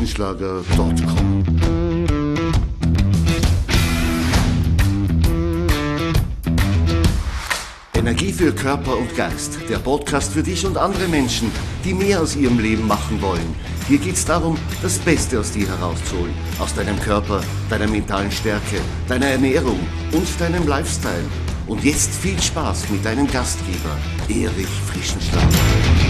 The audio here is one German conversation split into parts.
erichfrischenschlager.com. Energie für Körper und Geist. Der Podcast für dich und andere Menschen, die mehr aus ihrem Leben machen wollen. Hier geht es darum, das Beste aus dir herauszuholen. Aus deinem Körper, deiner mentalen Stärke, deiner Ernährung und deinem Lifestyle. Und jetzt viel Spaß mit deinem Gastgeber, Erich Frischenschlager.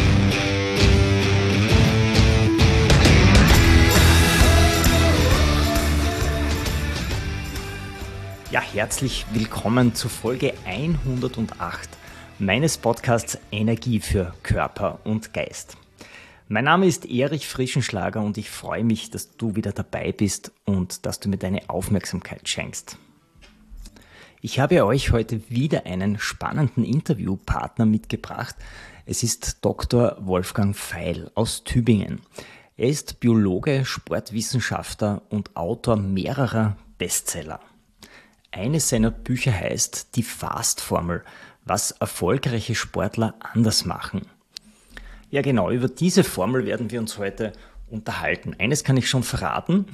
Herzlich willkommen zu Folge 108 meines Podcasts Energie für Körper und Geist. Mein Name ist Erich Frischenschlager und ich freue mich, dass du wieder dabei bist und dass du mir deine Aufmerksamkeit schenkst. Ich habe euch heute wieder einen spannenden Interviewpartner mitgebracht. Es ist Dr. Wolfgang Feil aus Tübingen. Er ist Biologe, Sportwissenschaftler und Autor mehrerer Bestseller. Eines seiner Bücher heißt Die Fast-Formel, was erfolgreiche Sportler anders machen. Ja genau, über diese Formel werden wir uns heute unterhalten. Eines kann ich schon verraten.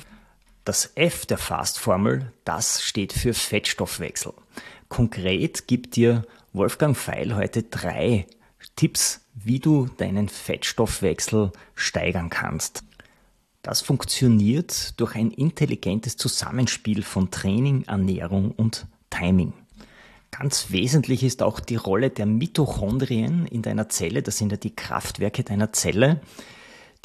Das F der Fast-Formel, das steht für Fettstoffwechsel. Konkret gibt dir Wolfgang Feil heute drei Tipps, wie du deinen Fettstoffwechsel steigern kannst. Das funktioniert durch ein intelligentes Zusammenspiel von Training, Ernährung und Timing. Ganz wesentlich ist auch die Rolle der Mitochondrien in deiner Zelle. Das sind ja die Kraftwerke deiner Zelle.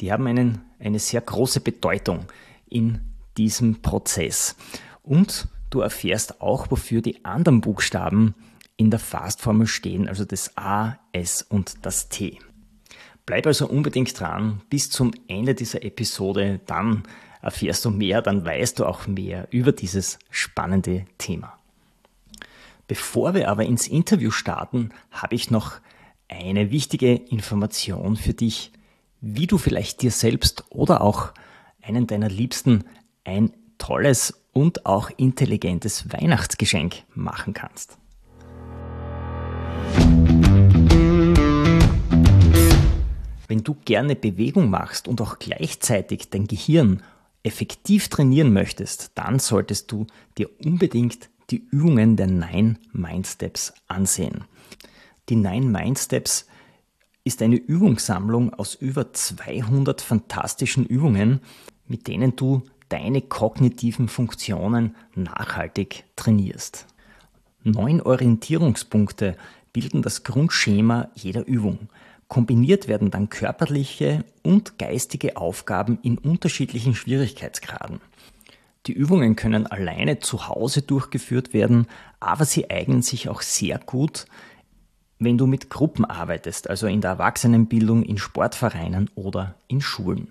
Die haben einen, eine sehr große Bedeutung in diesem Prozess. Und du erfährst auch, wofür die anderen Buchstaben in der Fastformel stehen, also das A, S und das T. Bleib also unbedingt dran bis zum Ende dieser Episode, dann erfährst du mehr, dann weißt du auch mehr über dieses spannende Thema. Bevor wir aber ins Interview starten, habe ich noch eine wichtige Information für dich, wie du vielleicht dir selbst oder auch einen deiner Liebsten ein tolles und auch intelligentes Weihnachtsgeschenk machen kannst. Wenn du gerne Bewegung machst und auch gleichzeitig dein Gehirn effektiv trainieren möchtest, dann solltest du dir unbedingt die Übungen der Nine Mind Steps ansehen. Die Nine Mind Steps ist eine Übungssammlung aus über 200 fantastischen Übungen, mit denen du deine kognitiven Funktionen nachhaltig trainierst. Neun Orientierungspunkte bilden das Grundschema jeder Übung. Kombiniert werden dann körperliche und geistige Aufgaben in unterschiedlichen Schwierigkeitsgraden. Die Übungen können alleine zu Hause durchgeführt werden, aber sie eignen sich auch sehr gut, wenn du mit Gruppen arbeitest, also in der Erwachsenenbildung, in Sportvereinen oder in Schulen.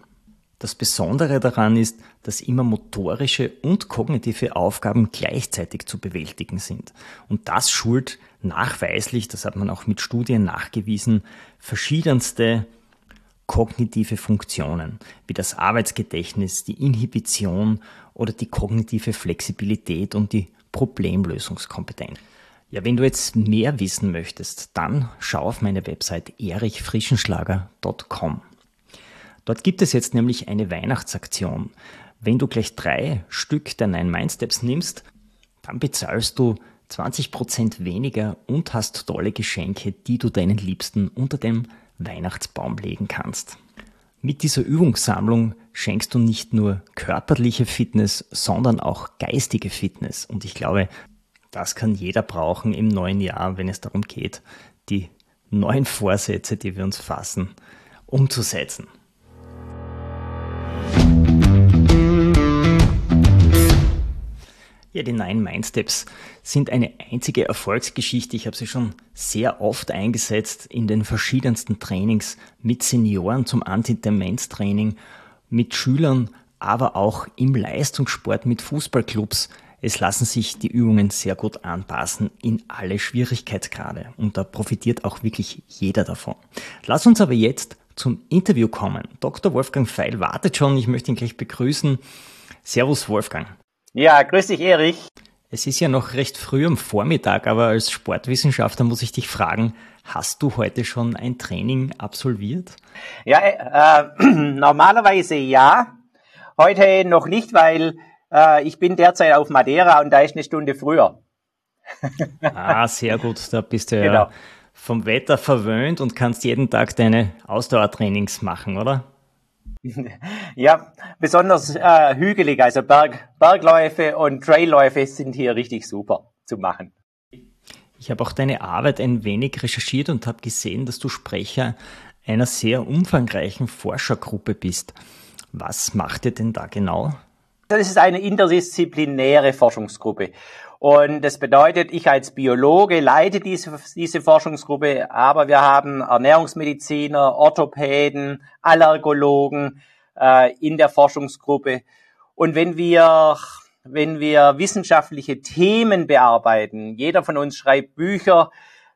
Das Besondere daran ist, dass immer motorische und kognitive Aufgaben gleichzeitig zu bewältigen sind. Und das schult nachweislich, das hat man auch mit Studien nachgewiesen, verschiedenste kognitive Funktionen, wie das Arbeitsgedächtnis, die Inhibition oder die kognitive Flexibilität und die Problemlösungskompetenz. Ja, wenn du jetzt mehr wissen möchtest, dann schau auf meine Website erichfrischenschlager.com. Dort gibt es jetzt nämlich eine Weihnachtsaktion. Wenn du gleich drei Stück der Nine Mind Steps nimmst, dann bezahlst du 20% weniger und hast tolle Geschenke, die du deinen Liebsten unter dem Weihnachtsbaum legen kannst. Mit dieser Übungssammlung schenkst du nicht nur körperliche Fitness, sondern auch geistige Fitness. Und ich glaube, das kann jeder brauchen im neuen Jahr, wenn es darum geht, die neuen Vorsätze, die wir uns fassen, umzusetzen. Ja, die Nine Mind Steps sind eine einzige Erfolgsgeschichte. Ich habe sie schon sehr oft eingesetzt in den verschiedensten Trainings mit Senioren zum Anti-Demenz-Training, mit Schülern, aber auch im Leistungssport mit Fußballclubs. Es lassen sich die Übungen sehr gut anpassen in alle Schwierigkeitsgrade und da profitiert auch wirklich jeder davon. Lass uns aber jetzt zum Interview kommen. Dr. Wolfgang Feil wartet schon, ich möchte ihn gleich begrüßen. Servus Wolfgang. Ja, grüß dich, Erich. Es ist ja noch recht früh am Vormittag, aber als Sportwissenschaftler muss ich dich fragen, hast du heute schon ein Training absolviert? Ja, äh, normalerweise ja. heute noch nicht, weil äh, ich bin derzeit auf Madeira und da ist eine Stunde früher. ah, sehr gut. Da bist du genau. ja vom Wetter verwöhnt und kannst jeden Tag deine Ausdauertrainings machen, oder? Ja, besonders äh, hügelig, also Berg, Bergläufe und Trailläufe sind hier richtig super zu machen. Ich habe auch deine Arbeit ein wenig recherchiert und habe gesehen, dass du Sprecher einer sehr umfangreichen Forschergruppe bist. Was macht ihr denn da genau? Das ist eine interdisziplinäre Forschungsgruppe. Und das bedeutet, ich als Biologe leite diese, diese Forschungsgruppe, aber wir haben Ernährungsmediziner, Orthopäden, Allergologen äh, in der Forschungsgruppe. Und wenn wir, wenn wir wissenschaftliche Themen bearbeiten, jeder von uns schreibt Bücher,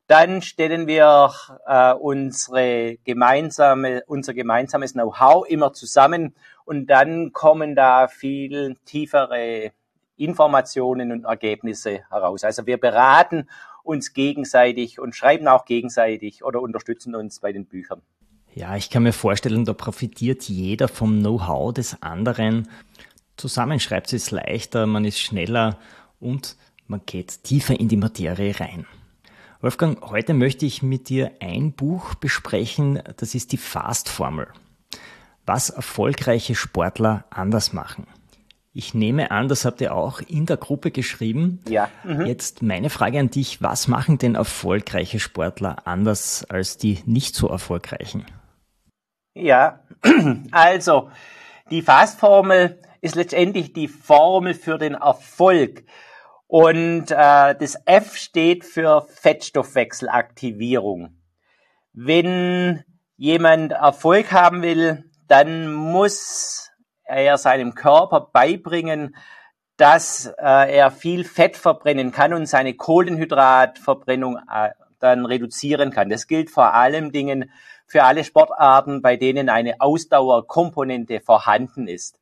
dann stellen wir äh, unsere gemeinsame, unser gemeinsames Know-how immer zusammen und dann kommen da viel tiefere Informationen und Ergebnisse heraus. Also wir beraten uns gegenseitig und schreiben auch gegenseitig oder unterstützen uns bei den Büchern. Ja, ich kann mir vorstellen, da profitiert jeder vom Know-how des anderen. Zusammen schreibt es leichter, man ist schneller und man geht tiefer in die Materie rein. Wolfgang, heute möchte ich mit dir ein Buch besprechen, das ist die Fast-Formel. Was erfolgreiche Sportler anders machen. Ich nehme an, das habt ihr auch in der Gruppe geschrieben. Ja. Mhm. Jetzt meine Frage an dich, was machen denn erfolgreiche Sportler anders als die nicht so erfolgreichen? Ja, also die Fast-Formel ist letztendlich die Formel für den Erfolg. Und äh, das F steht für Fettstoffwechselaktivierung. Wenn jemand Erfolg haben will, dann muss er seinem Körper beibringen, dass äh, er viel Fett verbrennen kann und seine Kohlenhydratverbrennung äh, dann reduzieren kann. Das gilt vor allem Dingen für alle Sportarten, bei denen eine Ausdauerkomponente vorhanden ist.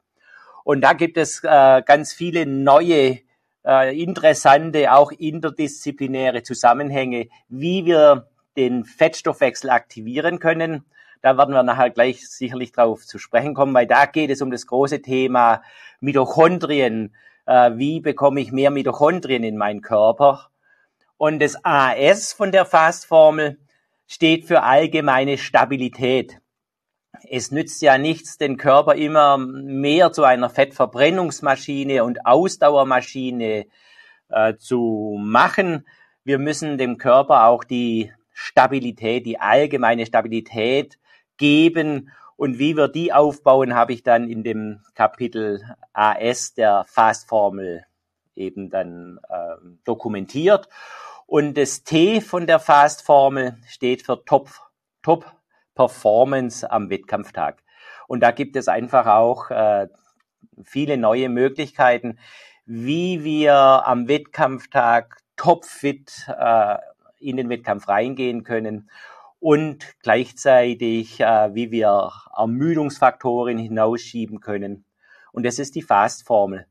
Und da gibt es äh, ganz viele neue, äh, interessante, auch interdisziplinäre Zusammenhänge, wie wir den Fettstoffwechsel aktivieren können. Da werden wir nachher gleich sicherlich drauf zu sprechen kommen, weil da geht es um das große Thema Mitochondrien. Äh, wie bekomme ich mehr Mitochondrien in meinen Körper? Und das AS von der Fastformel steht für allgemeine Stabilität. Es nützt ja nichts, den Körper immer mehr zu einer Fettverbrennungsmaschine und Ausdauermaschine äh, zu machen. Wir müssen dem Körper auch die Stabilität, die allgemeine Stabilität geben. Und wie wir die aufbauen, habe ich dann in dem Kapitel AS der Fast-Formel eben dann äh, dokumentiert. Und das T von der Fast-Formel steht für Top, Top Performance am Wettkampftag. Und da gibt es einfach auch äh, viele neue Möglichkeiten, wie wir am Wettkampftag topfit äh, in den Wettkampf reingehen können und gleichzeitig, äh, wie wir Ermüdungsfaktoren hinausschieben können. Und das ist die Fast-Formel.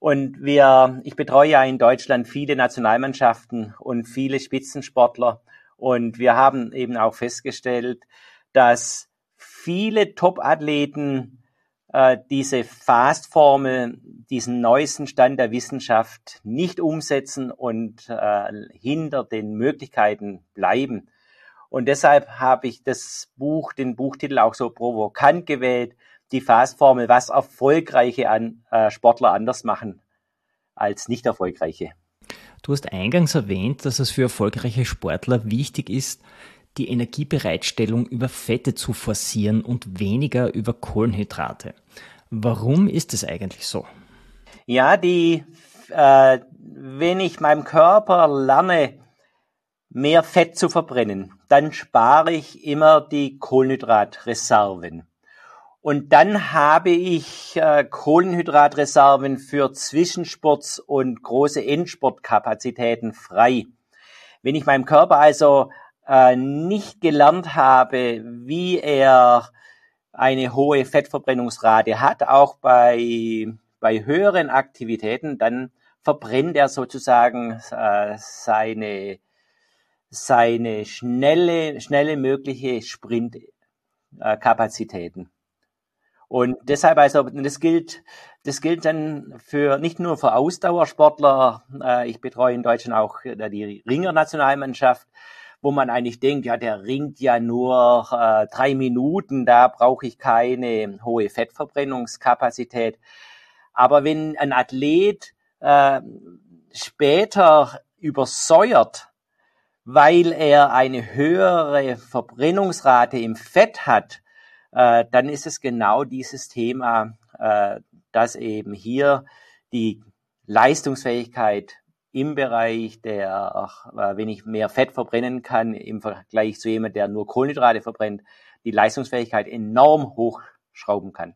Und wir, ich betreue ja in Deutschland viele Nationalmannschaften und viele Spitzensportler. Und wir haben eben auch festgestellt, dass viele Top-Athleten äh, diese Fast-Formel, diesen neuesten Stand der Wissenschaft nicht umsetzen und äh, hinter den Möglichkeiten bleiben. Und deshalb habe ich das Buch, den Buchtitel auch so provokant gewählt, die Fastformel, was erfolgreiche an, äh, Sportler anders machen als nicht erfolgreiche. Du hast eingangs erwähnt, dass es für erfolgreiche Sportler wichtig ist, die Energiebereitstellung über Fette zu forcieren und weniger über Kohlenhydrate. Warum ist es eigentlich so? Ja, die, äh, wenn ich meinem Körper lerne, mehr Fett zu verbrennen, dann spare ich immer die Kohlenhydratreserven. Und dann habe ich äh, Kohlenhydratreserven für Zwischensports und große Endsportkapazitäten frei. Wenn ich meinem Körper also äh, nicht gelernt habe, wie er eine hohe Fettverbrennungsrate hat, auch bei, bei höheren Aktivitäten, dann verbrennt er sozusagen äh, seine seine schnelle, schnelle mögliche Sprintkapazitäten. Und deshalb also, das gilt, das gilt dann für nicht nur für Ausdauersportler. Äh, ich betreue in Deutschland auch äh, die Ringer-Nationalmannschaft, wo man eigentlich denkt, ja, der ringt ja nur äh, drei Minuten, da brauche ich keine hohe Fettverbrennungskapazität. Aber wenn ein Athlet äh, später übersäuert, weil er eine höhere Verbrennungsrate im Fett hat, äh, dann ist es genau dieses Thema, äh, dass eben hier die Leistungsfähigkeit im Bereich der, äh, wenn ich mehr Fett verbrennen kann im Vergleich zu jemand, der nur Kohlenhydrate verbrennt, die Leistungsfähigkeit enorm hochschrauben kann.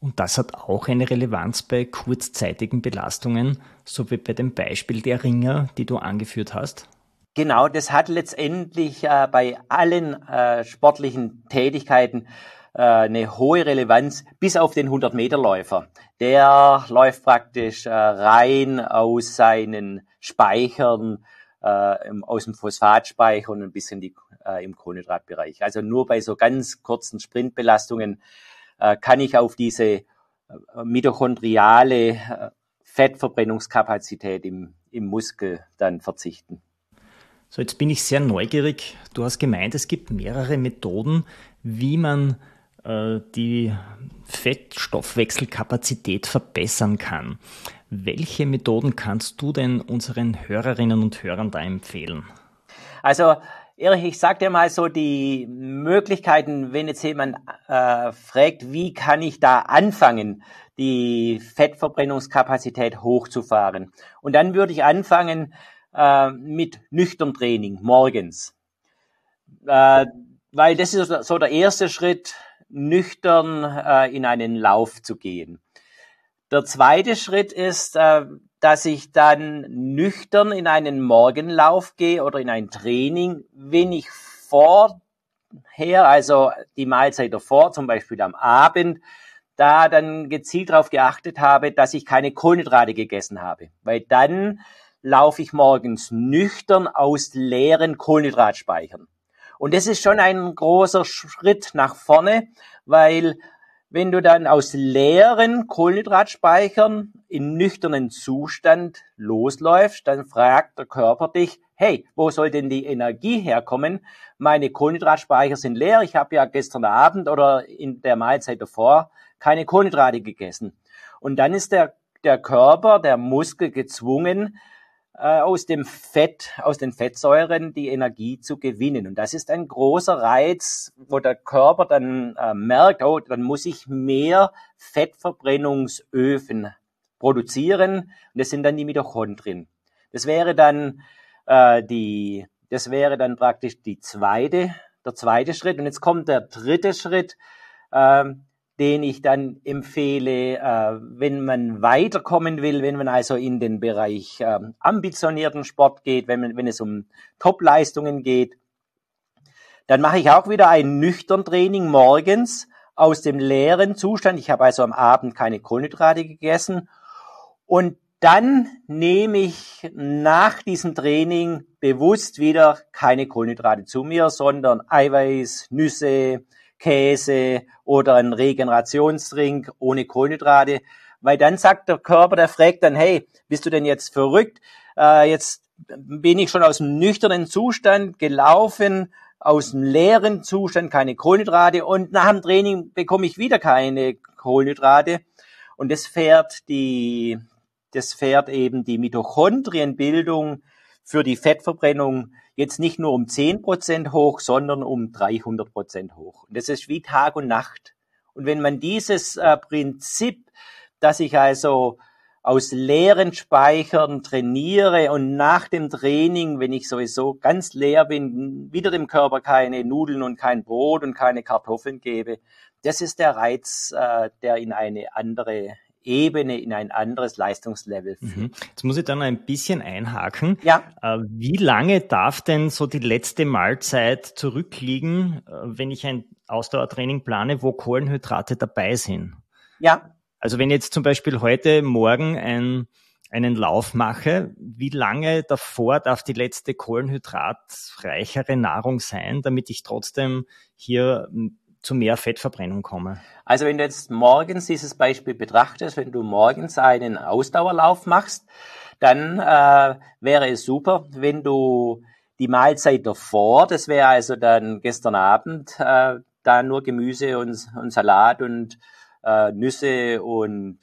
Und das hat auch eine Relevanz bei kurzzeitigen Belastungen, so wie bei dem Beispiel der Ringer, die du angeführt hast? Genau, das hat letztendlich äh, bei allen äh, sportlichen Tätigkeiten äh, eine hohe Relevanz bis auf den 100-Meter-Läufer. Der läuft praktisch äh, rein aus seinen Speichern, äh, aus dem Phosphatspeicher und ein bisschen die, äh, im Kohlenhydratbereich. Also nur bei so ganz kurzen Sprintbelastungen äh, kann ich auf diese äh, mitochondriale äh, Fettverbrennungskapazität im, im Muskel dann verzichten. So, jetzt bin ich sehr neugierig. Du hast gemeint, es gibt mehrere Methoden, wie man äh, die Fettstoffwechselkapazität verbessern kann. Welche Methoden kannst du denn unseren Hörerinnen und Hörern da empfehlen? Also Erich, ich sag dir mal so die Möglichkeiten, wenn jetzt jemand äh, fragt, wie kann ich da anfangen, die Fettverbrennungskapazität hochzufahren. Und dann würde ich anfangen äh, mit nüchtern Training morgens. Äh, weil das ist so der erste Schritt, nüchtern äh, in einen Lauf zu gehen. Der zweite Schritt ist, äh, dass ich dann nüchtern in einen Morgenlauf gehe oder in ein Training, wenn ich vorher, also die Mahlzeit davor, zum Beispiel am Abend, da dann gezielt darauf geachtet habe, dass ich keine Kohlenhydrate gegessen habe. Weil dann laufe ich morgens nüchtern aus leeren Kohlenhydratspeichern. Und das ist schon ein großer Schritt nach vorne, weil wenn du dann aus leeren Kohlenhydratspeichern in nüchternen Zustand losläufst, dann fragt der Körper dich, hey, wo soll denn die Energie herkommen? Meine Kohlenhydratspeicher sind leer, ich habe ja gestern Abend oder in der Mahlzeit davor keine Kohlenhydrate gegessen. Und dann ist der, der Körper, der Muskel gezwungen, aus dem Fett, aus den Fettsäuren die Energie zu gewinnen. Und das ist ein großer Reiz, wo der Körper dann äh, merkt, oh, dann muss ich mehr Fettverbrennungsöfen produzieren. Und das sind dann die Mitochondrien. Das wäre dann äh, die, das wäre dann praktisch die zweite, der zweite Schritt. Und jetzt kommt der dritte Schritt. Ähm, den ich dann empfehle, äh, wenn man weiterkommen will, wenn man also in den Bereich äh, ambitionierten Sport geht, wenn, man, wenn es um Topleistungen geht. Dann mache ich auch wieder ein nüchtern Training morgens aus dem leeren Zustand. Ich habe also am Abend keine Kohlenhydrate gegessen. Und dann nehme ich nach diesem Training bewusst wieder keine Kohlenhydrate zu mir, sondern Eiweiß, Nüsse, Käse oder ein Regenerationstrink ohne Kohlenhydrate, weil dann sagt der Körper, der fragt dann, hey, bist du denn jetzt verrückt? Äh, jetzt bin ich schon aus dem nüchternen Zustand gelaufen, aus dem leeren Zustand keine Kohlenhydrate und nach dem Training bekomme ich wieder keine Kohlenhydrate und das fährt die, das fährt eben die Mitochondrienbildung für die Fettverbrennung jetzt nicht nur um 10 Prozent hoch, sondern um 300 Prozent hoch. Und das ist wie Tag und Nacht. Und wenn man dieses äh, Prinzip, dass ich also aus leeren Speichern trainiere und nach dem Training, wenn ich sowieso ganz leer bin, wieder dem Körper keine Nudeln und kein Brot und keine Kartoffeln gebe, das ist der Reiz, äh, der in eine andere Ebene in ein anderes Leistungslevel führt. Mhm. Jetzt muss ich dann ein bisschen einhaken. Ja. Äh, wie lange darf denn so die letzte Mahlzeit zurückliegen, äh, wenn ich ein Ausdauertraining plane, wo Kohlenhydrate dabei sind? Ja. Also wenn ich jetzt zum Beispiel heute Morgen ein, einen Lauf mache, wie lange davor darf die letzte kohlenhydratreichere Nahrung sein, damit ich trotzdem hier zu mehr Fettverbrennung komme? Also wenn du jetzt morgens dieses Beispiel betrachtest, wenn du morgens einen Ausdauerlauf machst, dann äh, wäre es super, wenn du die Mahlzeit davor, das wäre also dann gestern Abend, äh, da nur Gemüse und, und Salat und äh, Nüsse und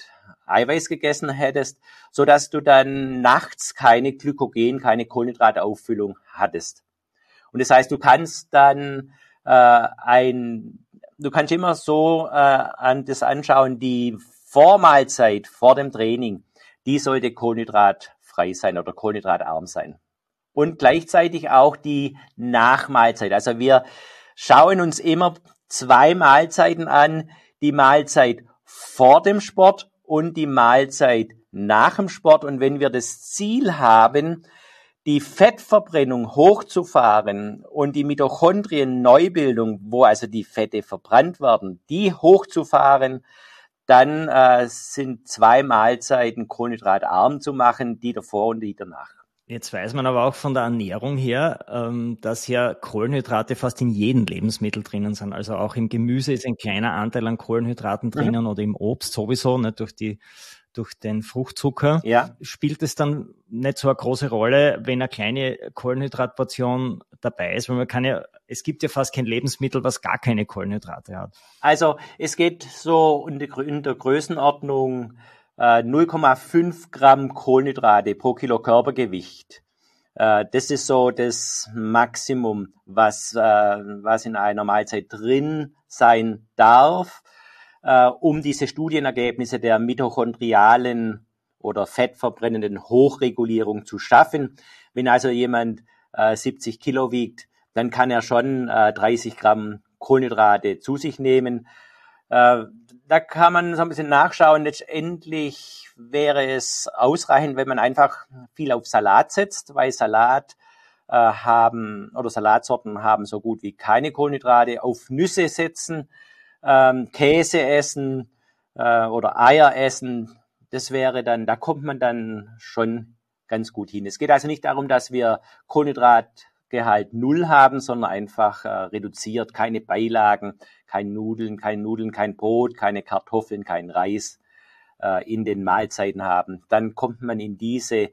Eiweiß gegessen hättest, so dass du dann nachts keine Glykogen, keine Kohlenhydratauffüllung hattest. Und das heißt, du kannst dann äh, ein, du kannst immer so äh, an das anschauen, die Vormahlzeit vor dem Training, die sollte kohlenhydratfrei sein oder kohlenhydratarm sein. Und gleichzeitig auch die Nachmahlzeit. Also wir schauen uns immer zwei Mahlzeiten an, die Mahlzeit vor dem Sport und die Mahlzeit nach dem Sport. Und wenn wir das Ziel haben, die Fettverbrennung hochzufahren und die Mitochondrien-Neubildung, wo also die Fette verbrannt werden, die hochzufahren, dann äh, sind zwei Mahlzeiten kohlenhydratarm zu machen, die davor und die danach. Jetzt weiß man aber auch von der Ernährung her, ähm, dass ja Kohlenhydrate fast in jedem Lebensmittel drinnen sind. Also auch im Gemüse ist ein kleiner Anteil an Kohlenhydraten mhm. drinnen mhm. oder im Obst sowieso, nicht durch die durch den Fruchtzucker. Ja. Spielt es dann nicht so eine große Rolle, wenn eine kleine Kohlenhydratportion dabei ist, weil man kann ja, es gibt ja fast kein Lebensmittel, was gar keine Kohlenhydrate hat. Also es geht so in der, in der Größenordnung 0,5 äh, Gramm Kohlenhydrate pro Kilo Körpergewicht. Äh, das ist so das Maximum, was, äh, was in einer Mahlzeit drin sein darf, um diese Studienergebnisse der mitochondrialen oder fettverbrennenden Hochregulierung zu schaffen. Wenn also jemand 70 Kilo wiegt, dann kann er schon 30 Gramm Kohlenhydrate zu sich nehmen da kann man so ein bisschen nachschauen. Letztendlich wäre es ausreichend, wenn man einfach viel auf Salat setzt, weil Salat äh, haben oder Salatsorten haben so gut wie keine Kohlenhydrate. Auf Nüsse setzen, ähm, Käse essen äh, oder Eier essen. Das wäre dann, da kommt man dann schon ganz gut hin. Es geht also nicht darum, dass wir Kohlenhydratgehalt null haben, sondern einfach äh, reduziert, keine Beilagen, kein Nudeln, kein Nudeln, kein Brot, keine Kartoffeln, kein Reis äh, in den Mahlzeiten haben, dann kommt man in diese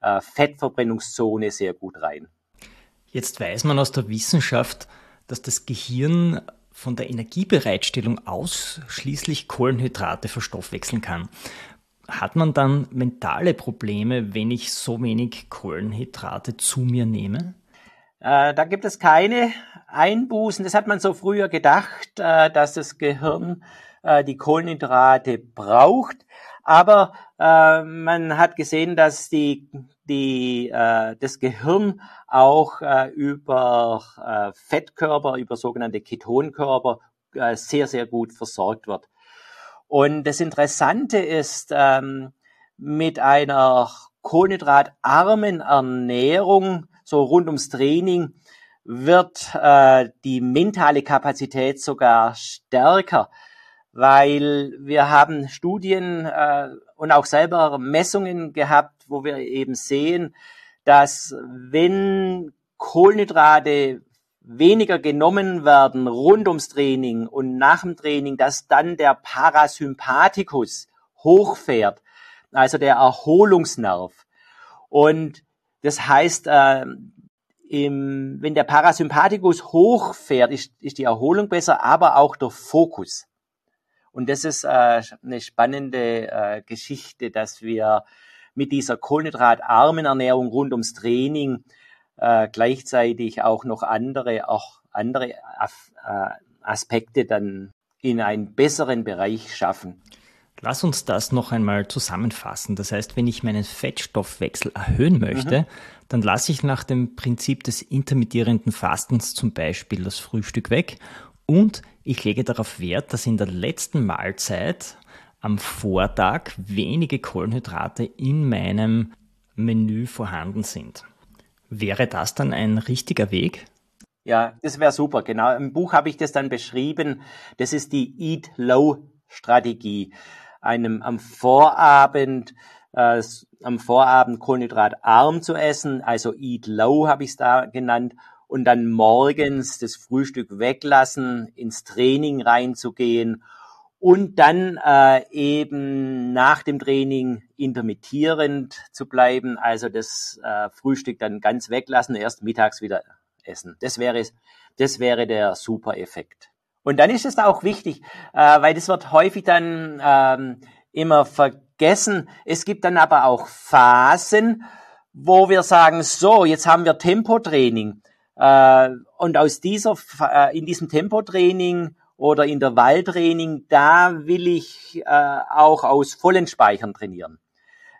äh, Fettverbrennungszone sehr gut rein. Jetzt weiß man aus der Wissenschaft, dass das Gehirn von der Energiebereitstellung ausschließlich Kohlenhydrate verstoffwechseln kann. Hat man dann mentale Probleme, wenn ich so wenig Kohlenhydrate zu mir nehme? Äh, da gibt es keine Einbußen. Das hat man so früher gedacht, äh, dass das Gehirn äh, die Kohlenhydrate braucht. Aber äh, man hat gesehen, dass die, die, äh, das Gehirn auch äh, über Fettkörper, über sogenannte Ketonkörper sehr, sehr gut versorgt wird. Und das Interessante ist, ähm, mit einer kohlenhydratarmen Ernährung so rund ums Training wird äh, die mentale Kapazität sogar stärker, weil wir haben Studien äh, und auch selber Messungen gehabt, wo wir eben sehen, dass wenn Kohlenhydrate weniger genommen werden rund ums Training und nach dem Training, dass dann der Parasympathikus hochfährt, also der Erholungsnerv. Und das heißt, äh, im, wenn der Parasympathikus hochfährt, ist, ist die Erholung besser, aber auch der Fokus. Und das ist äh, eine spannende äh, Geschichte, dass wir mit dieser kohlenhydratarmen Ernährung rund ums Training äh, gleichzeitig auch noch andere, auch andere äh, Aspekte dann in einen besseren Bereich schaffen. Lass uns das noch einmal zusammenfassen. Das heißt, wenn ich meinen Fettstoffwechsel erhöhen möchte, mhm. dann lasse ich nach dem Prinzip des intermittierenden Fastens zum Beispiel das Frühstück weg und ich lege darauf Wert, dass in der letzten Mahlzeit am Vortag wenige Kohlenhydrate in meinem Menü vorhanden sind. Wäre das dann ein richtiger Weg? Ja, das wäre super, genau. Im Buch habe ich das dann beschrieben. Das ist die Eat Low Strategie einem am Vorabend äh, am Vorabend kohlenhydratarm zu essen, also Eat Low habe ich es da genannt, und dann morgens das Frühstück weglassen, ins Training reinzugehen und dann äh, eben nach dem Training intermittierend zu bleiben, also das äh, Frühstück dann ganz weglassen, erst mittags wieder essen. Das wäre, das wäre der Super-Effekt. Und dann ist es auch wichtig, äh, weil das wird häufig dann ähm, immer vergessen. Es gibt dann aber auch Phasen, wo wir sagen, so, jetzt haben wir Tempotraining. Äh, und aus dieser, äh, in diesem Tempotraining oder Intervalltraining, da will ich äh, auch aus vollen Speichern trainieren.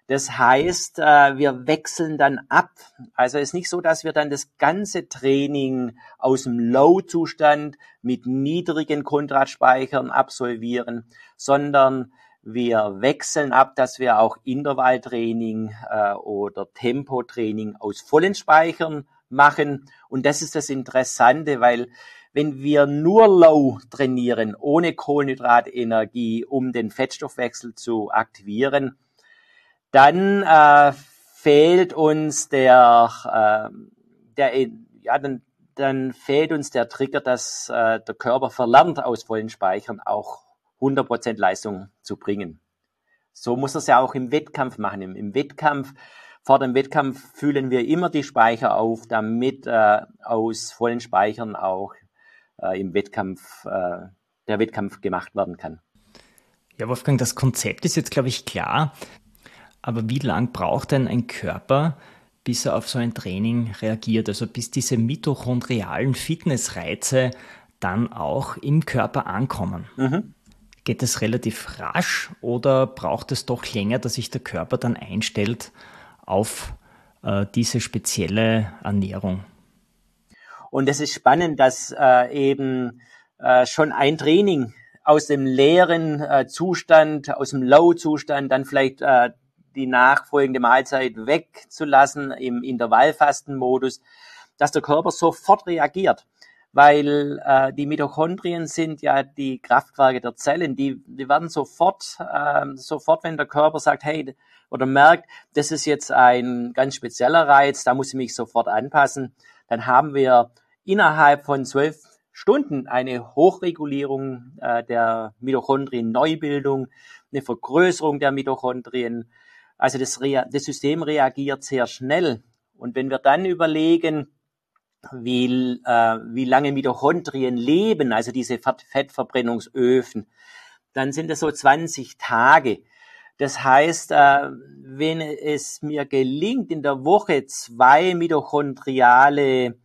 Das heißt, äh, wir wechseln dann ab. Also es ist nicht so, dass wir dann das ganze Training aus dem Low-Zustand mit niedrigen Kontratspeichern absolvieren, sondern wir wechseln ab, dass wir auch Intervalltraining äh, oder Tempotraining aus vollen Speichern machen. Und das ist das Interessante, weil wenn wir nur Low trainieren, ohne Kohlenhydratenergie, um den Fettstoffwechsel zu aktivieren, dann äh, fehlt uns der, äh, der ja, dann, dann fehlt uns der Trigger, dass äh, der Körper verlernt, aus vollen Speichern auch 100% Leistung zu bringen. So muss er es ja auch im Wettkampf machen. Im, Im, Wettkampf, vor dem Wettkampf füllen wir immer die Speicher auf, damit äh, aus vollen Speichern auch äh, im Wettkampf äh, der Wettkampf gemacht werden kann. Ja, Wolfgang, das Konzept ist jetzt, glaube ich, klar. Aber wie lang braucht denn ein Körper, bis er auf so ein Training reagiert? Also bis diese mitochondrialen Fitnessreize dann auch im Körper ankommen? Mhm. Geht es relativ rasch oder braucht es doch länger, dass sich der Körper dann einstellt auf äh, diese spezielle Ernährung? Und es ist spannend, dass äh, eben äh, schon ein Training aus dem leeren äh, Zustand, aus dem Low-Zustand, dann vielleicht äh, die nachfolgende Mahlzeit wegzulassen im Intervallfastenmodus, dass der Körper sofort reagiert. Weil äh, die Mitochondrien sind ja die Kraftwerke der Zellen, die, die werden sofort, äh, sofort, wenn der Körper sagt, hey, oder merkt, das ist jetzt ein ganz spezieller Reiz, da muss ich mich sofort anpassen, dann haben wir innerhalb von zwölf Stunden eine Hochregulierung äh, der Mitochondrien-Neubildung, eine Vergrößerung der Mitochondrien, also das, das System reagiert sehr schnell. Und wenn wir dann überlegen, wie, äh, wie lange Mitochondrien leben, also diese Fettverbrennungsöfen, dann sind es so 20 Tage. Das heißt, äh, wenn es mir gelingt, in der Woche zwei mitochondriale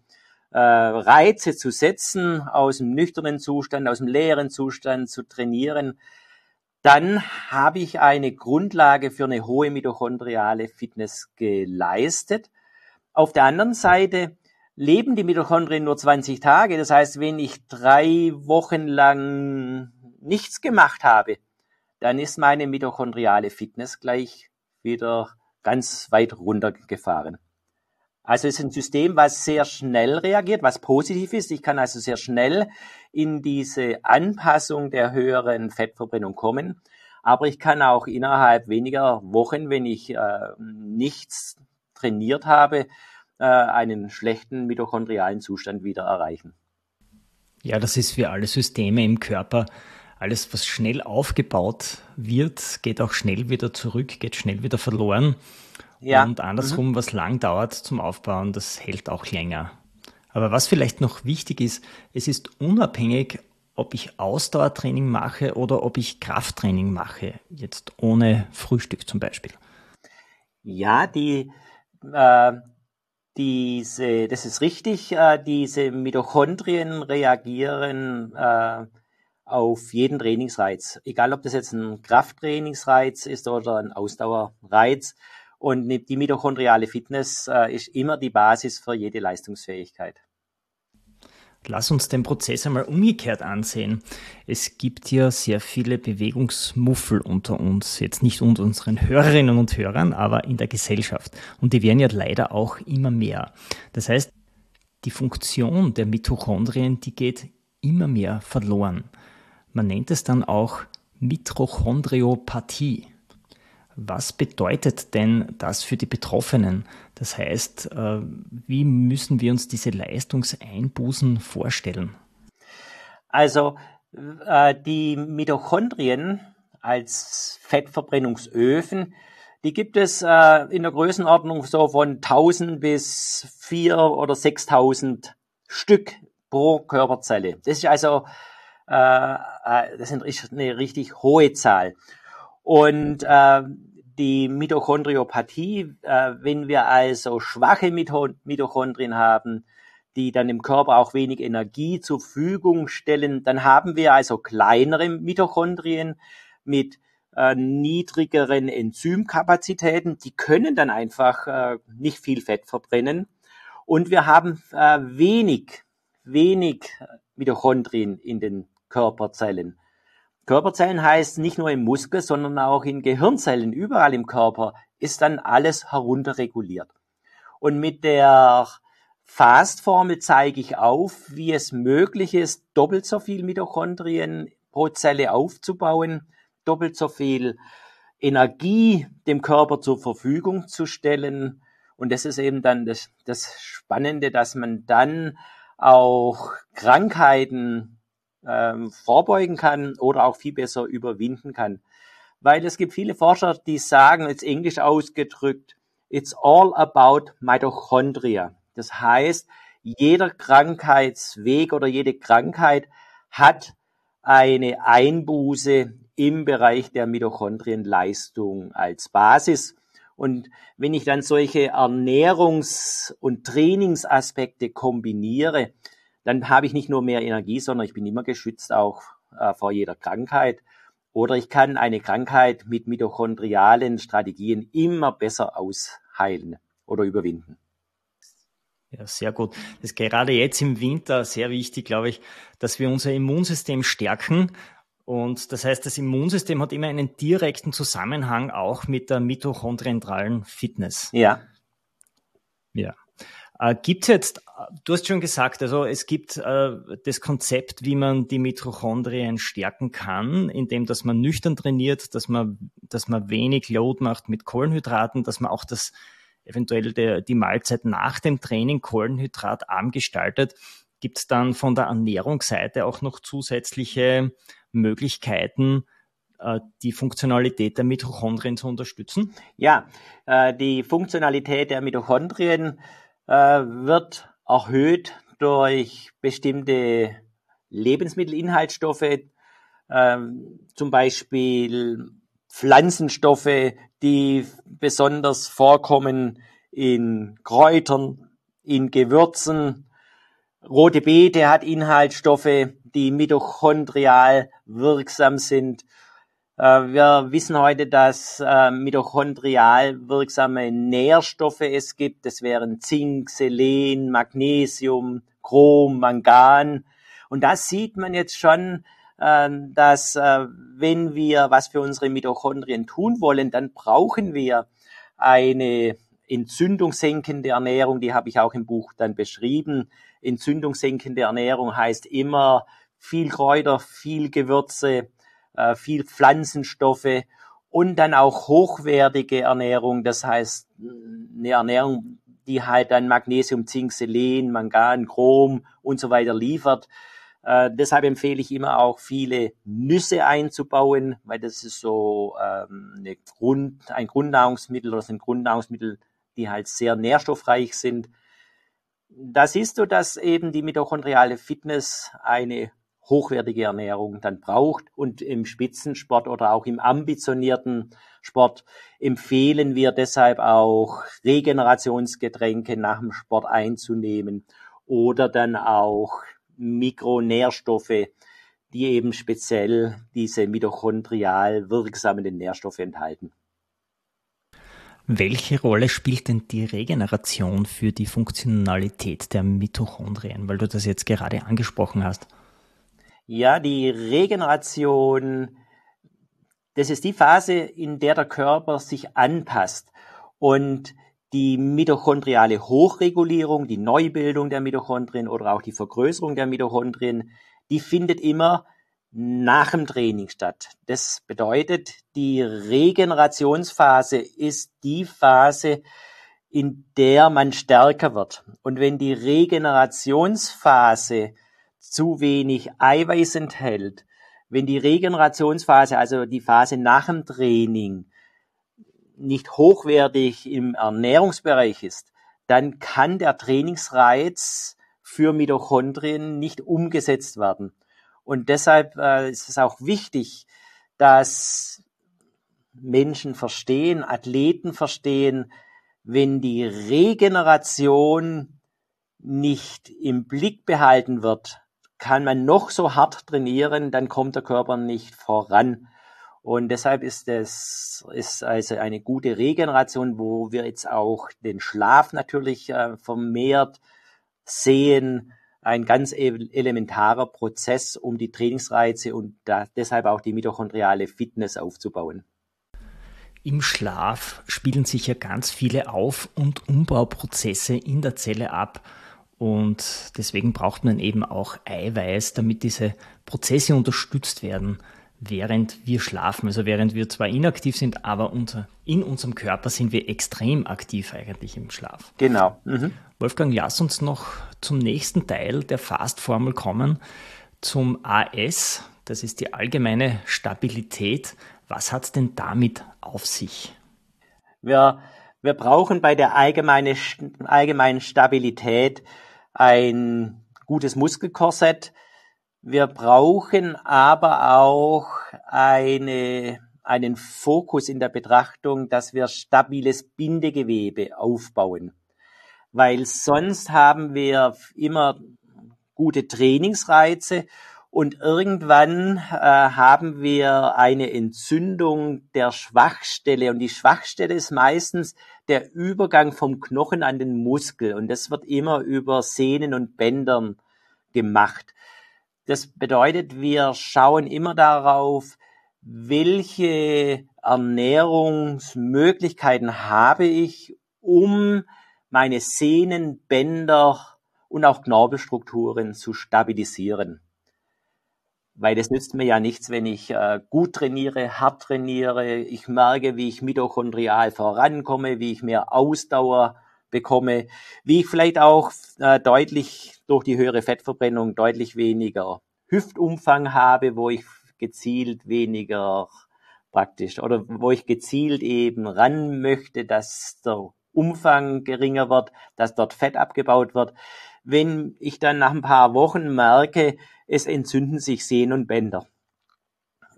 äh, Reize zu setzen, aus dem nüchternen Zustand, aus dem leeren Zustand zu trainieren, dann habe ich eine Grundlage für eine hohe mitochondriale Fitness geleistet. Auf der anderen Seite leben die Mitochondrien nur 20 Tage. Das heißt, wenn ich drei Wochen lang nichts gemacht habe, dann ist meine mitochondriale Fitness gleich wieder ganz weit runtergefahren. Also es ist ein System, was sehr schnell reagiert, was positiv ist. Ich kann also sehr schnell in diese Anpassung der höheren Fettverbrennung kommen. Aber ich kann auch innerhalb weniger Wochen, wenn ich äh, nichts trainiert habe, äh, einen schlechten mitochondrialen Zustand wieder erreichen. Ja, das ist für alle Systeme im Körper. Alles, was schnell aufgebaut wird, geht auch schnell wieder zurück, geht schnell wieder verloren. Ja. Und andersrum, mhm. was lang dauert zum Aufbauen, das hält auch länger. Aber was vielleicht noch wichtig ist, es ist unabhängig, ob ich Ausdauertraining mache oder ob ich Krafttraining mache, jetzt ohne Frühstück zum Beispiel. Ja, die, äh, diese, das ist richtig, äh, diese Mitochondrien reagieren äh, auf jeden Trainingsreiz, egal ob das jetzt ein Krafttrainingsreiz ist oder ein Ausdauerreiz. Und die mitochondriale Fitness äh, ist immer die Basis für jede Leistungsfähigkeit. Lass uns den Prozess einmal umgekehrt ansehen. Es gibt ja sehr viele Bewegungsmuffel unter uns, jetzt nicht unter unseren Hörerinnen und Hörern, aber in der Gesellschaft. Und die werden ja leider auch immer mehr. Das heißt, die Funktion der Mitochondrien, die geht immer mehr verloren. Man nennt es dann auch Mitochondriopathie. Was bedeutet denn das für die Betroffenen? Das heißt, äh, wie müssen wir uns diese Leistungseinbußen vorstellen? Also äh, die Mitochondrien als Fettverbrennungsöfen, die gibt es äh, in der Größenordnung so von 1000 bis 4 oder 6000 Stück pro Körperzelle. Das ist also das ist eine richtig hohe Zahl. Und äh, die Mitochondriopathie, äh, wenn wir also schwache Mitochondrien haben, die dann im Körper auch wenig Energie zur Verfügung stellen, dann haben wir also kleinere Mitochondrien mit äh, niedrigeren Enzymkapazitäten. Die können dann einfach äh, nicht viel Fett verbrennen. Und wir haben äh, wenig, wenig Mitochondrien in den Körperzellen. Körperzellen heißt nicht nur im Muskel, sondern auch in Gehirnzellen, überall im Körper ist dann alles herunterreguliert. Und mit der Fast-Formel zeige ich auf, wie es möglich ist, doppelt so viel Mitochondrien pro Zelle aufzubauen, doppelt so viel Energie dem Körper zur Verfügung zu stellen. Und das ist eben dann das, das Spannende, dass man dann auch Krankheiten ähm, vorbeugen kann oder auch viel besser überwinden kann. Weil es gibt viele Forscher, die sagen, jetzt englisch ausgedrückt, it's all about Mitochondria. Das heißt, jeder Krankheitsweg oder jede Krankheit hat eine Einbuße im Bereich der Mitochondrienleistung als Basis. Und wenn ich dann solche Ernährungs- und Trainingsaspekte kombiniere, dann habe ich nicht nur mehr Energie, sondern ich bin immer geschützt auch äh, vor jeder Krankheit. Oder ich kann eine Krankheit mit mitochondrialen Strategien immer besser ausheilen oder überwinden. Ja, sehr gut. Das ist gerade jetzt im Winter sehr wichtig, glaube ich, dass wir unser Immunsystem stärken. Und das heißt, das Immunsystem hat immer einen direkten Zusammenhang auch mit der mitochondrialen Fitness. Ja. Ja. Äh, gibt es jetzt, du hast schon gesagt, also es gibt äh, das Konzept, wie man die Mitochondrien stärken kann, indem dass man nüchtern trainiert, dass man, dass man wenig Load macht mit Kohlenhydraten, dass man auch das eventuell der, die Mahlzeit nach dem Training kohlenhydratarm gestaltet. Gibt es dann von der Ernährungsseite auch noch zusätzliche Möglichkeiten, äh, die Funktionalität der Mitochondrien zu unterstützen? Ja, äh, die Funktionalität der Mitochondrien wird erhöht durch bestimmte Lebensmittelinhaltsstoffe, ähm, zum Beispiel Pflanzenstoffe, die besonders vorkommen in Kräutern, in Gewürzen. Rote Beete hat Inhaltsstoffe, die mitochondrial wirksam sind. Äh, wir wissen heute, dass äh, mitochondrial wirksame Nährstoffe es gibt. Das wären Zink, Selen, Magnesium, Chrom, Mangan. Und das sieht man jetzt schon, äh, dass wenn wir was für unsere Mitochondrien tun wollen, dann brauchen wir eine entzündungssenkende Ernährung. Die habe ich auch im Buch dann beschrieben. Entzündungssenkende Ernährung heißt immer viel Kräuter, viel Gewürze, äh, viel Pflanzenstoffe und dann auch hochwertige Ernährung, das heißt eine Ernährung, die halt dann Magnesium, Zink, Selen, Mangan, Chrom und so weiter liefert. Äh, deshalb empfehle ich immer auch viele Nüsse einzubauen, weil das ist so ähm, eine Grund, ein Grundnahrungsmittel oder sind Grundnahrungsmittel, die halt sehr nährstoffreich sind. Da siehst du, dass eben die mitochondriale Fitness eine hochwertige Ernährung dann braucht. Und im Spitzensport oder auch im ambitionierten Sport empfehlen wir deshalb auch Regenerationsgetränke nach dem Sport einzunehmen oder dann auch Mikronährstoffe, die eben speziell diese mitochondrial wirksamen Nährstoffe enthalten. Welche Rolle spielt denn die Regeneration für die Funktionalität der Mitochondrien, weil du das jetzt gerade angesprochen hast? Ja, die Regeneration, das ist die Phase, in der der Körper sich anpasst. Und die mitochondriale Hochregulierung, die Neubildung der Mitochondrien oder auch die Vergrößerung der Mitochondrien, die findet immer nach dem Training statt. Das bedeutet, die Regenerationsphase ist die Phase, in der man stärker wird. Und wenn die Regenerationsphase zu wenig Eiweiß enthält, wenn die Regenerationsphase, also die Phase nach dem Training, nicht hochwertig im Ernährungsbereich ist, dann kann der Trainingsreiz für Mitochondrien nicht umgesetzt werden. Und deshalb äh, ist es auch wichtig, dass Menschen verstehen, Athleten verstehen, wenn die Regeneration nicht im Blick behalten wird, kann man noch so hart trainieren, dann kommt der Körper nicht voran. Und deshalb ist es ist also eine gute Regeneration, wo wir jetzt auch den Schlaf natürlich äh, vermehrt sehen, ein ganz elementarer Prozess, um die Trainingsreize und da, deshalb auch die mitochondriale Fitness aufzubauen. Im Schlaf spielen sich ja ganz viele Auf- und Umbauprozesse in der Zelle ab. Und deswegen braucht man eben auch Eiweiß, damit diese Prozesse unterstützt werden, während wir schlafen. Also während wir zwar inaktiv sind, aber unser, in unserem Körper sind wir extrem aktiv eigentlich im Schlaf. Genau. Mhm. Wolfgang, lass uns noch zum nächsten Teil der Fast-Formel kommen, zum AS. Das ist die allgemeine Stabilität. Was hat es denn damit auf sich? Wir, wir brauchen bei der allgemeine, allgemeinen Stabilität ein gutes Muskelkorsett. Wir brauchen aber auch eine, einen Fokus in der Betrachtung, dass wir stabiles Bindegewebe aufbauen. Weil sonst haben wir immer gute Trainingsreize und irgendwann äh, haben wir eine Entzündung der Schwachstelle. Und die Schwachstelle ist meistens der Übergang vom Knochen an den Muskel. Und das wird immer über Sehnen und Bändern gemacht. Das bedeutet, wir schauen immer darauf, welche Ernährungsmöglichkeiten habe ich, um meine Sehnen, Bänder und auch Knorpelstrukturen zu stabilisieren. Weil das nützt mir ja nichts, wenn ich äh, gut trainiere, hart trainiere, ich merke, wie ich mitochondrial vorankomme, wie ich mehr Ausdauer bekomme, wie ich vielleicht auch äh, deutlich durch die höhere Fettverbrennung deutlich weniger Hüftumfang habe, wo ich gezielt weniger praktisch oder wo ich gezielt eben ran möchte, dass der Umfang geringer wird, dass dort Fett abgebaut wird. Wenn ich dann nach ein paar Wochen merke, es entzünden sich Sehnen und Bänder.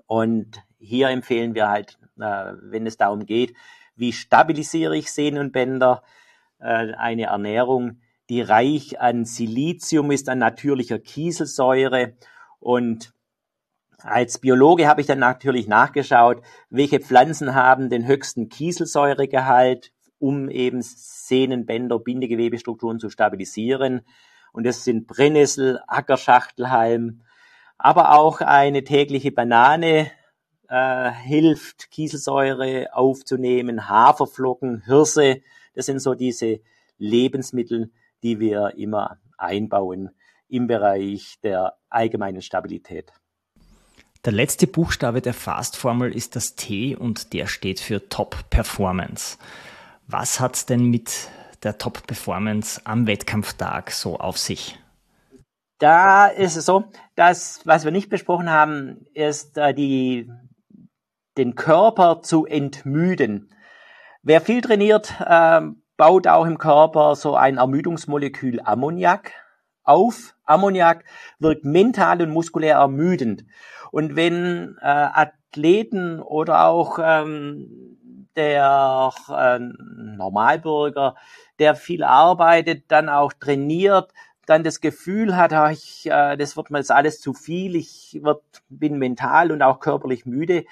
Und hier empfehlen wir halt, äh, wenn es darum geht, wie stabilisiere ich Sehnen und Bänder, äh, eine Ernährung, die reich an Silizium ist, an natürlicher Kieselsäure. Und als Biologe habe ich dann natürlich nachgeschaut, welche Pflanzen haben den höchsten Kieselsäuregehalt, um eben Sehnen, Bänder, Bindegewebestrukturen zu stabilisieren. Und das sind Brennnessel, Ackerschachtelhalm, aber auch eine tägliche Banane äh, hilft, Kieselsäure aufzunehmen, Haferflocken, Hirse. Das sind so diese Lebensmittel, die wir immer einbauen im Bereich der allgemeinen Stabilität. Der letzte Buchstabe der Fast-Formel ist das T und der steht für Top Performance. Was hat es denn mit der Top-Performance am Wettkampftag so auf sich? Da ist es so, dass was wir nicht besprochen haben, ist äh, die, den Körper zu entmüden. Wer viel trainiert, äh, baut auch im Körper so ein Ermüdungsmolekül Ammoniak auf. Ammoniak wirkt mental und muskulär ermüdend. Und wenn äh, Athleten oder auch ähm, der äh, Normalbürger, der viel arbeitet, dann auch trainiert, dann das Gefühl hat, ach, ich, äh, das wird mir jetzt alles zu viel, ich wird, bin mental und auch körperlich müde,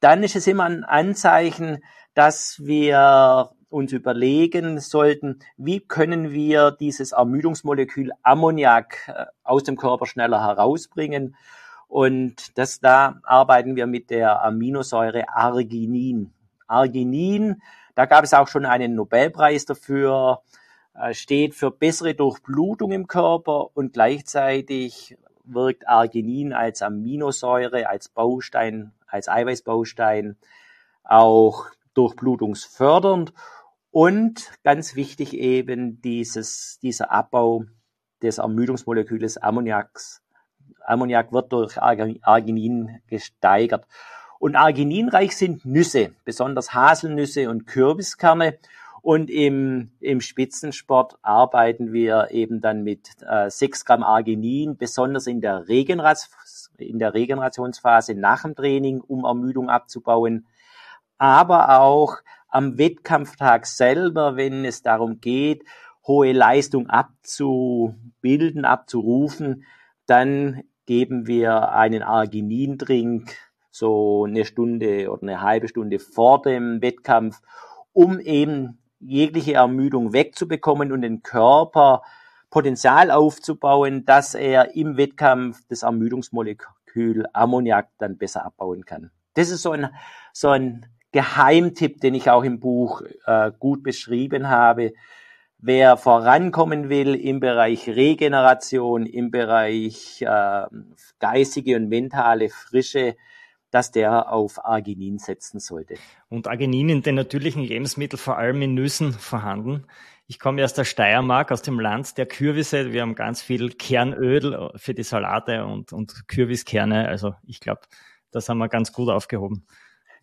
dann ist es immer ein Anzeichen, dass wir uns überlegen sollten, wie können wir dieses Ermüdungsmolekül Ammoniak äh, aus dem Körper schneller herausbringen. Und das da arbeiten wir mit der Aminosäure Arginin. Arginin. Da gab es auch schon einen Nobelpreis dafür, äh, steht für bessere Durchblutung im Körper und gleichzeitig wirkt Arginin als Aminosäure, als Baustein, als Eiweißbaustein auch durchblutungsfördernd und ganz wichtig eben dieses, dieser Abbau des Ermüdungsmoleküls Ammoniaks. Ammoniak wird durch Arginin gesteigert. Und argininreich sind Nüsse, besonders Haselnüsse und Kürbiskerne. Und im, im Spitzensport arbeiten wir eben dann mit äh, 6 Gramm Arginin, besonders in der, Regeneration, in der Regenerationsphase nach dem Training, um Ermüdung abzubauen. Aber auch am Wettkampftag selber, wenn es darum geht, hohe Leistung abzubilden, abzurufen, dann geben wir einen Arginindrink so eine Stunde oder eine halbe Stunde vor dem Wettkampf, um eben jegliche Ermüdung wegzubekommen und den Körper Potenzial aufzubauen, dass er im Wettkampf das Ermüdungsmolekül Ammoniak dann besser abbauen kann. Das ist so ein, so ein Geheimtipp, den ich auch im Buch äh, gut beschrieben habe. Wer vorankommen will im Bereich Regeneration, im Bereich äh, geistige und mentale Frische, dass der auf Arginin setzen sollte. Und Arginin in den natürlichen Lebensmitteln, vor allem in Nüssen, vorhanden. Ich komme aus der Steiermark, aus dem Land der Kürbisse. Wir haben ganz viel Kernöl für die Salate und, und Kürbiskerne. Also ich glaube, das haben wir ganz gut aufgehoben.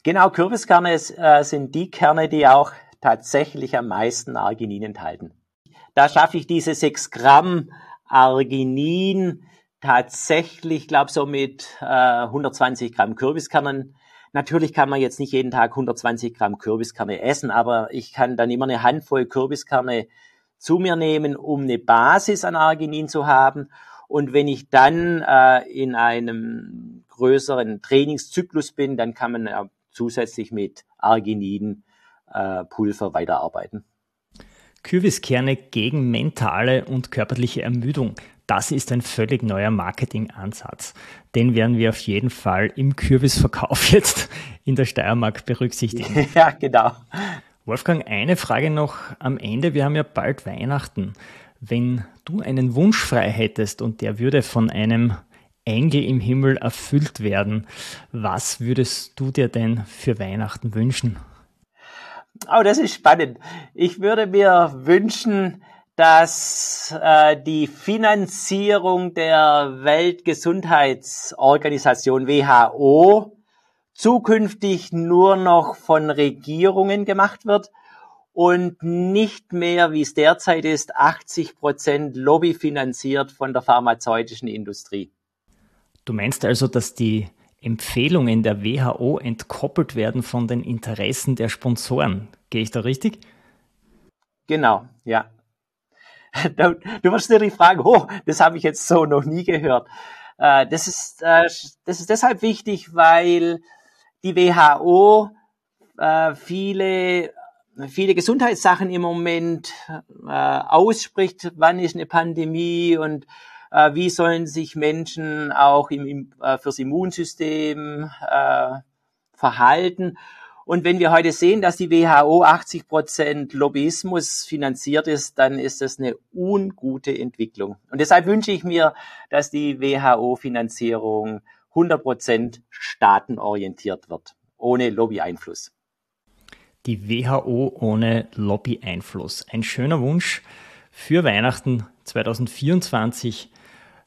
Genau, Kürbiskerne äh, sind die Kerne, die auch tatsächlich am meisten Arginin enthalten. Da schaffe ich diese sechs Gramm Arginin tatsächlich, glaube so mit äh, 120 Gramm Kürbiskernen. Natürlich kann man jetzt nicht jeden Tag 120 Gramm Kürbiskerne essen, aber ich kann dann immer eine Handvoll Kürbiskerne zu mir nehmen, um eine Basis an Arginin zu haben. Und wenn ich dann äh, in einem größeren Trainingszyklus bin, dann kann man äh, zusätzlich mit Arginin äh, weiterarbeiten. Kürbiskerne gegen mentale und körperliche Ermüdung. Das ist ein völlig neuer Marketingansatz. Den werden wir auf jeden Fall im Kürbisverkauf jetzt in der Steiermark berücksichtigen. Ja, genau. Wolfgang, eine Frage noch am Ende. Wir haben ja bald Weihnachten. Wenn du einen Wunsch frei hättest und der würde von einem Engel im Himmel erfüllt werden, was würdest du dir denn für Weihnachten wünschen? Oh, das ist spannend. Ich würde mir wünschen, dass äh, die Finanzierung der Weltgesundheitsorganisation WHO zukünftig nur noch von Regierungen gemacht wird und nicht mehr, wie es derzeit ist, 80 Prozent Lobby finanziert von der pharmazeutischen Industrie. Du meinst also, dass die Empfehlungen der WHO entkoppelt werden von den Interessen der Sponsoren. Gehe ich da richtig? Genau, ja. Du wirst dir die Frage, oh, das habe ich jetzt so noch nie gehört. Äh, das ist, äh, das ist deshalb wichtig, weil die WHO äh, viele, viele Gesundheitssachen im Moment ausspricht. Wann ist eine Pandemie und wie sollen sich Menschen auch im, fürs Immunsystem verhalten? Und wenn wir heute sehen, dass die WHO 80 Prozent Lobbyismus finanziert ist, dann ist das eine ungute Entwicklung. Und deshalb wünsche ich mir, dass die WHO-Finanzierung 100 Prozent staatenorientiert wird, ohne Lobbyeinfluss. Die WHO ohne Lobbyeinfluss. Ein schöner Wunsch für Weihnachten 2024.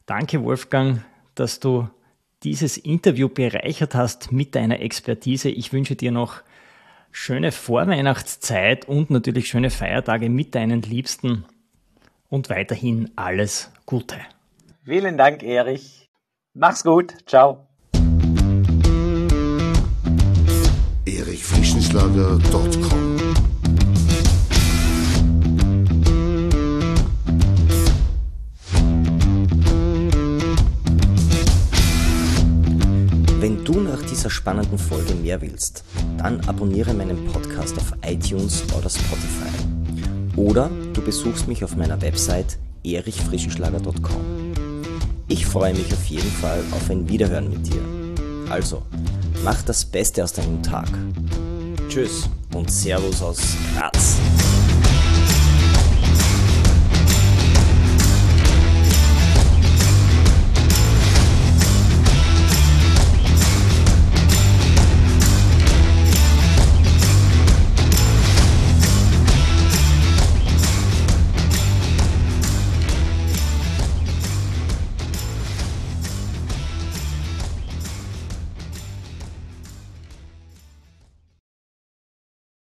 Danke, Wolfgang, dass du dieses Interview bereichert hast mit deiner Expertise. Ich wünsche dir noch schöne Vorweihnachtszeit und natürlich schöne Feiertage mit deinen Liebsten und weiterhin alles Gute. Vielen Dank, Erich. Mach's gut. Ciao. erichfrischenschlager.com dieser spannenden Folge mehr willst, dann abonniere meinen Podcast auf iTunes oder Spotify. Oder du besuchst mich auf meiner Website erichfrischenschlager.com. Ich freue mich auf jeden Fall auf ein Wiederhören mit dir. Also, mach das Beste aus deinem Tag. Tschüss und Servus aus Graz.